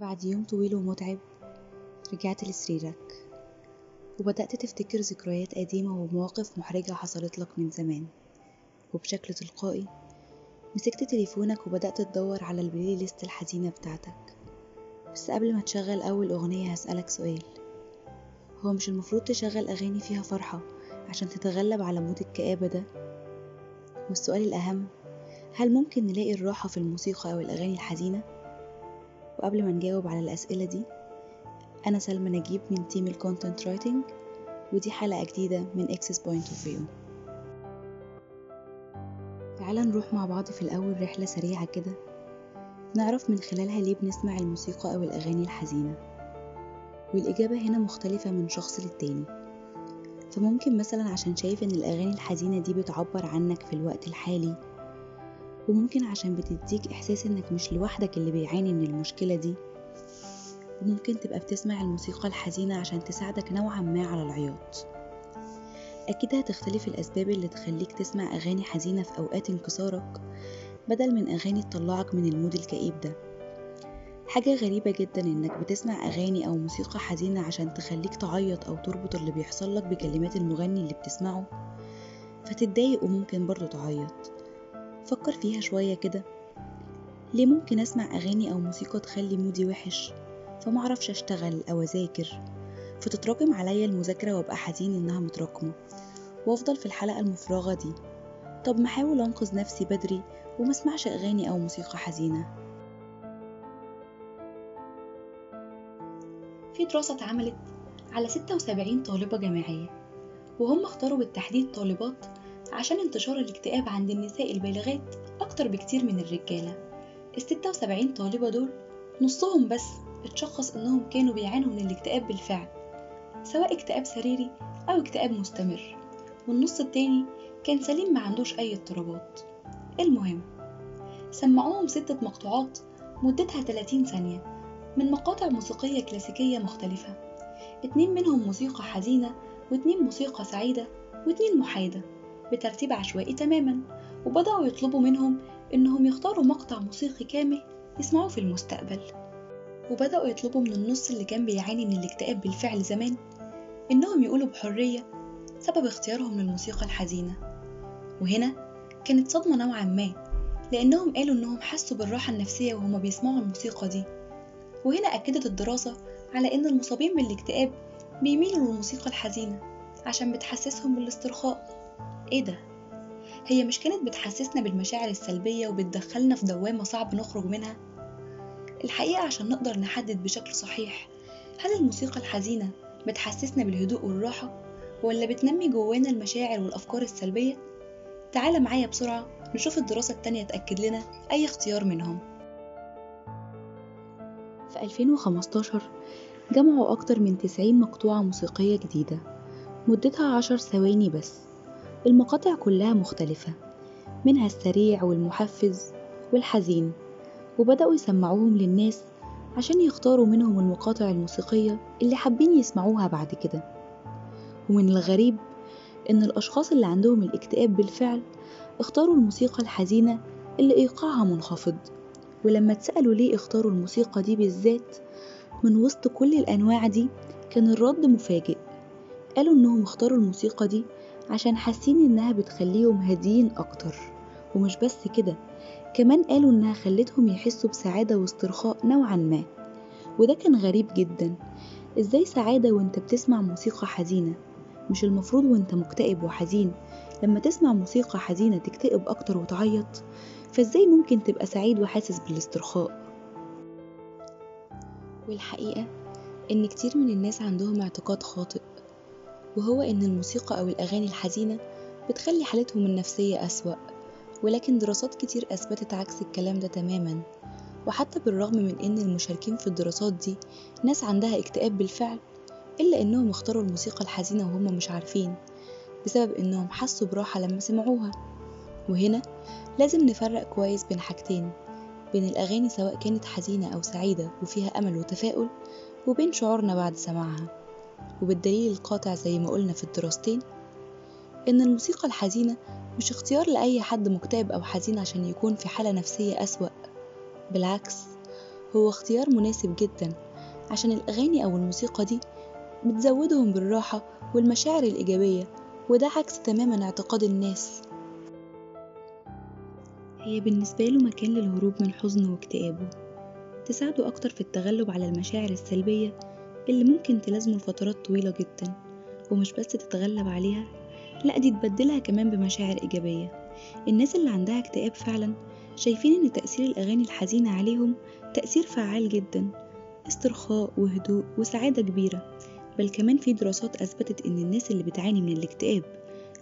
بعد يوم طويل ومتعب رجعت لسريرك. وبدأت تفتكر ذكريات قديمة ومواقف محرجة حصلت لك من زمان. وبشكل تلقائي مسكت تليفونك وبدأت تدور على ال playlist الحزينة بتاعتك. بس قبل ما تشغل أول أغنية هسألك سؤال. هو مش المفروض تشغل أغاني فيها فرحة عشان تتغلب على mood الكآبة ده؟ والسؤال الأهم هل ممكن نلاقي الراحة في الموسيقى أو الأغاني الحزينة؟ وقبل ما نجاوب على الأسئلة دي أنا سلمى نجيب من team ال content writing ودي حلقة جديدة من Access Point of View تعالى نروح مع بعض في الأول رحلة سريعة كده. نعرف من خلالها ليه بنسمع الموسيقى أو الأغاني الحزينة. والإجابة هنا مختلفة من شخص للتاني. فممكن مثلا عشان شايف إن الأغاني الحزينة دي بتعبر عنك في الوقت الحالي وممكن عشان بتديك إحساس إنك مش لوحدك اللي بيعاني من المشكلة دي وممكن تبقى بتسمع الموسيقى الحزينة عشان تساعدك نوعا ما على العياط. أكيد هتختلف الأسباب اللي تخليك تسمع أغاني حزينة في أوقات انكسارك بدل من أغاني تطلعك من المود الكئيب ده. حاجة غريبة جدا إنك بتسمع أغاني أو موسيقى حزينة عشان تخليك تعيط أو تربط اللي بيحصل لك بكلمات المغني اللي بتسمعه فتتضايق وممكن برضه تعيط. فكر فيها شوية كده. ليه ممكن أسمع أغاني أو موسيقى تخلي مودي وحش؟ فمعرفش أشتغل أو أذاكر. فتتراكم عليا المذاكرة وأبقى حزين إنها متراكمة. وأفضل في الحلقة المفرغة دي. طب ما أحاول أنقذ نفسي بدري ومسمعش أغاني أو موسيقى حزينة. في دراسة اتعملت على 76 طالبة جامعية وهم اختاروا بالتحديد طالبات عشان انتشار الاكتئاب عند النساء البالغات أكتر بكتير من الرجالة. ال 76 طالبة دول نصهم بس اتشخص إنهم كانوا بيعانوا من الاكتئاب بالفعل سواء اكتئاب سريري أو اكتئاب مستمر. والنص التاني كان سليم ما عندوش أي اضطرابات. المهم سمعوهم ستة مقطوعات مدتها 30 ثانية من مقاطع موسيقية كلاسيكية مختلفة. اتنين منهم موسيقى حزينة واتنين موسيقى سعيدة واتنين محايدة. بترتيب عشوائي تماما وبدأوا يطلبوا منهم إنهم يختاروا مقطع موسيقي كامل يسمعوه في المستقبل. وبدأوا يطلبوا من النص اللي كان بيعاني من الاكتئاب بالفعل زمان إنهم يقولوا بحرية سبب اختيارهم للموسيقى الحزينة. وهنا كانت صدمة نوعا ما لأنهم قالوا إنهم حسوا بالراحة النفسية وهما بيسمعوا الموسيقى دي. وهنا أكدت الدراسة على إن المصابين بالاكتئاب بيميلوا للموسيقى الحزينة عشان بتحسسهم بالاسترخاء. إيه ده؟ هي مش كانت بتحسسنا بالمشاعر السلبية وبتدخلنا في دوامة صعب نخرج منها؟ الحقيقة عشان نقدر نحدد بشكل صحيح هل الموسيقى الحزينة بتحسسنا بالهدوء والراحة ولا بتنمي جوانا المشاعر والأفكار السلبية؟ تعال معايا بسرعة نشوف الدراسة التانية تأكد لنا أي اختيار منهم في 2015 جمعوا أكتر من 90 مقطوعة موسيقية جديدة مدتها عشر ثواني بس المقاطع كلها مختلفة منها السريع والمحفز والحزين وبدأوا يسمعوهم للناس عشان يختاروا منهم المقاطع الموسيقية اللي حابين يسمعوها بعد كده. ومن الغريب إن الأشخاص اللي عندهم الاكتئاب بالفعل اختاروا الموسيقى الحزينة اللي إيقاعها منخفض ولما اتسألوا ليه اختاروا الموسيقى دي بالذات من وسط كل الأنواع دي كان الرد مفاجئ قالوا إنهم اختاروا الموسيقى دي عشان حاسين إنها بتخليهم هاديين أكتر. ومش بس كده كمان قالوا إنها خلتهم يحسوا بسعادة واسترخاء نوعا ما. وده كان غريب جدا. إزاي سعادة وإنت بتسمع موسيقى حزينة؟ مش المفروض وإنت مكتئب وحزين. لما تسمع موسيقى حزينة تكتئب أكتر وتعيط فإزاي ممكن تبقى سعيد وحاسس بالاسترخاء؟ والحقيقة إن كتير من الناس عندهم اعتقاد خاطئ. وهو إن الموسيقى أو الأغاني الحزينة بتخلي حالتهم النفسية أسوأ ولكن دراسات كتير أثبتت عكس الكلام ده تماما. وحتى بالرغم من إن المشاركين في الدراسات دي ناس عندها اكتئاب بالفعل إلا إنهم اختاروا الموسيقى الحزينة وهم مش عارفين بسبب إنهم حسوا براحة لما سمعوها. وهنا لازم نفرق كويس بين حاجتين بين الأغاني سواء كانت حزينة أو سعيدة وفيها أمل وتفاؤل وبين شعورنا بعد سماعها. وبالدليل القاطع زي ما قلنا في الدراستين إن الموسيقى الحزينة مش اختيار لأي حد مكتئب أو حزين عشان يكون في حالة نفسية أسوأ. بالعكس هو اختيار مناسب جدا عشان الأغاني أو الموسيقى دي بتزودهم بالراحة والمشاعر الإيجابية وده عكس تماما اعتقاد الناس. هي بالنسبة له مكان للهروب من حزنه واكتئابه تساعده أكتر في التغلب على المشاعر السلبية اللي ممكن تلازمه لفترات طويلة جدا ومش بس تتغلب عليها لأ دي تبدلها كمان بمشاعر إيجابية. الناس اللي عندها اكتئاب فعلا شايفين إن تأثير الأغاني الحزينة عليهم تأثير فعال جدا استرخاء وهدوء وسعادة كبيرة. بل كمان في دراسات أثبتت إن الناس اللي بتعاني من الاكتئاب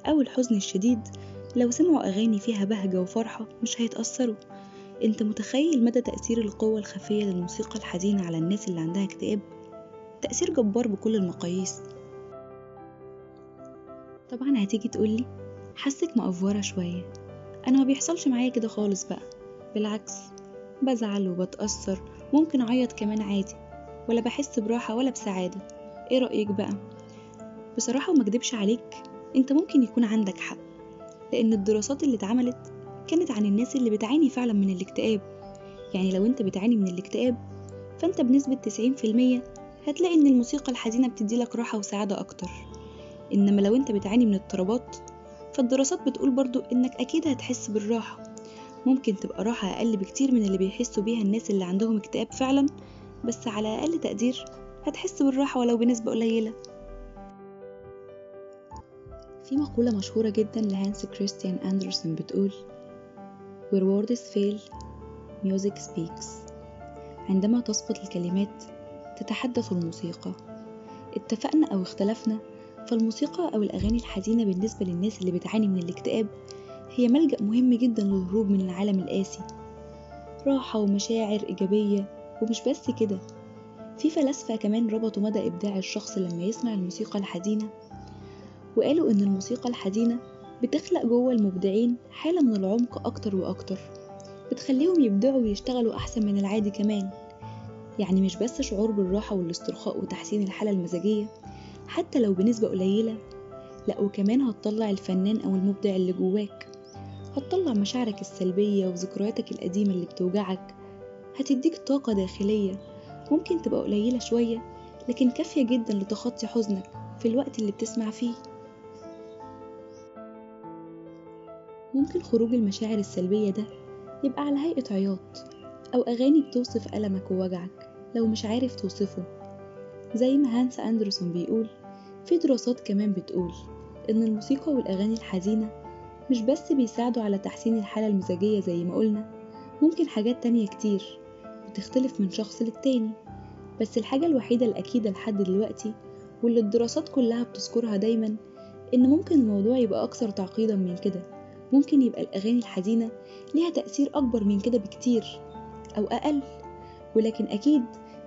أو الحزن الشديد لو سمعوا أغاني فيها بهجة وفرحة مش هيتأثروا. أنت متخيل مدى تأثير القوة الخفية للموسيقى الحزينة على الناس اللي عندها اكتئاب؟ تأثير جبار بكل المقاييس. طبعا هتيجي تقولي حاسك مقفورة شوية. أنا ما بيحصلش معايا كده خالص بقى. بالعكس بزعل وبتأثر ممكن أعيط كمان عادي. ولا بحس براحة ولا بسعادة. إيه رأيك بقى؟ بصراحة وما أكدبش عليك أنت ممكن يكون عندك حق. لأن الدراسات اللي اتعملت كانت عن الناس اللي بتعاني فعلا من الاكتئاب. يعني لو أنت بتعاني من الاكتئاب فأنت بنسبة تسعين في المية هتلاقي إن الموسيقى الحزينة بتديلك راحة وسعادة أكتر. إنما لو أنت بتعاني من اضطرابات فالدراسات بتقول برضو إنك أكيد هتحس بالراحة. ممكن تبقى راحة أقل بكتير من اللي بيحسوا بيها الناس اللي عندهم اكتئاب فعلا بس على أقل تقدير هتحس بالراحة ولو بنسبة قليلة. في مقولة مشهورة جدا لهانس كريستيان أندرسون بتقول Where words fail, music speaks. عندما تسقط الكلمات تتحدث الموسيقى. اتفقنا أو اختلفنا فالموسيقى أو الأغاني الحزينة بالنسبة للناس اللي بتعاني من الاكتئاب هي ملجأ مهم جدا للهروب من العالم القاسي. راحة ومشاعر إيجابية ومش بس كده في فلاسفة كمان ربطوا مدى إبداع الشخص لما يسمع الموسيقى الحزينة وقالوا إن الموسيقى الحزينة بتخلق جوه المبدعين حالة من العمق أكتر وأكتر بتخليهم يبدعوا ويشتغلوا أحسن من العادي كمان. يعني مش بس شعور بالراحة والاسترخاء وتحسين الحالة المزاجية حتى لو بنسبة قليلة لأ وكمان هتطلع الفنان أو المبدع اللي جواك. هتطلع مشاعرك السلبية وذكرياتك القديمة اللي بتوجعك. هتديك طاقة داخلية. ممكن تبقى قليلة شوية لكن كافية جدا لتخطي حزنك في الوقت اللي بتسمع فيه. ممكن خروج المشاعر السلبية ده يبقى على هيئة عياط أو أغاني بتوصف ألمك ووجعك. لو مش عارف توصفه. زي ما هانس أندرسون بيقول في دراسات كمان بتقول إن الموسيقى والأغاني الحزينة مش بس بيساعدوا على تحسين الحالة المزاجية زي ما قلنا ممكن حاجات تانية كتير بتختلف من شخص للتاني. بس الحاجة الوحيدة الأكيدة لحد دلوقتي واللي الدراسات كلها بتذكرها دايما إن ممكن الموضوع يبقى أكثر تعقيدا من كده. ممكن يبقى الأغاني الحزينة ليها تأثير أكبر من كده بكتير أو أقل. ولكن أكيد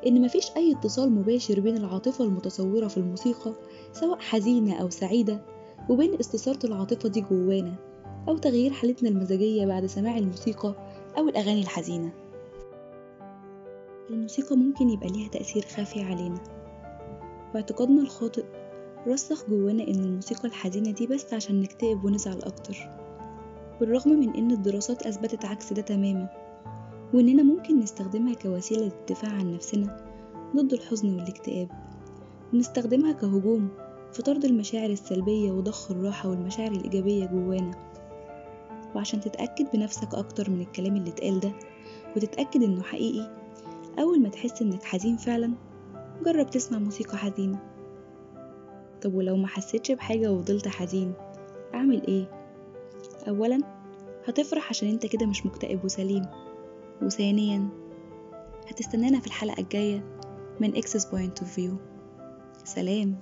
إن مفيش أي اتصال مباشر بين العاطفة المتصورة في الموسيقى سواء حزينة أو سعيدة وبين استثارة العاطفة دي جوانا أو تغيير حالتنا المزاجية بعد سماع الموسيقى أو الأغاني الحزينة. الموسيقى ممكن يبقى ليها تأثير خافي علينا. واعتقادنا الخاطئ رسخ جوانا إن الموسيقى الحزينة دي بس عشان نكتئب ونزعل أكتر. بالرغم من إن الدراسات أثبتت عكس ده تماما وإننا ممكن نستخدمها كوسيلة للدفاع عن نفسنا ضد الحزن والاكتئاب. ونستخدمها كهجوم في طرد المشاعر السلبية وضخ الراحة والمشاعر الإيجابية جوانا. وعشان تتأكد بنفسك أكتر من الكلام اللي اتقال ده وتتأكد إنه حقيقي أول ما تحس إنك حزين فعلا جرب تسمع موسيقى حزينة. طب ولو ما حسيتش بحاجة وفضلت حزين أعمل إيه؟ أولا هتفرح عشان أنت كده مش مكتئب وسليم. وثانيا هتستنانا في الحلقة الجاية من Access Point of View. سلام.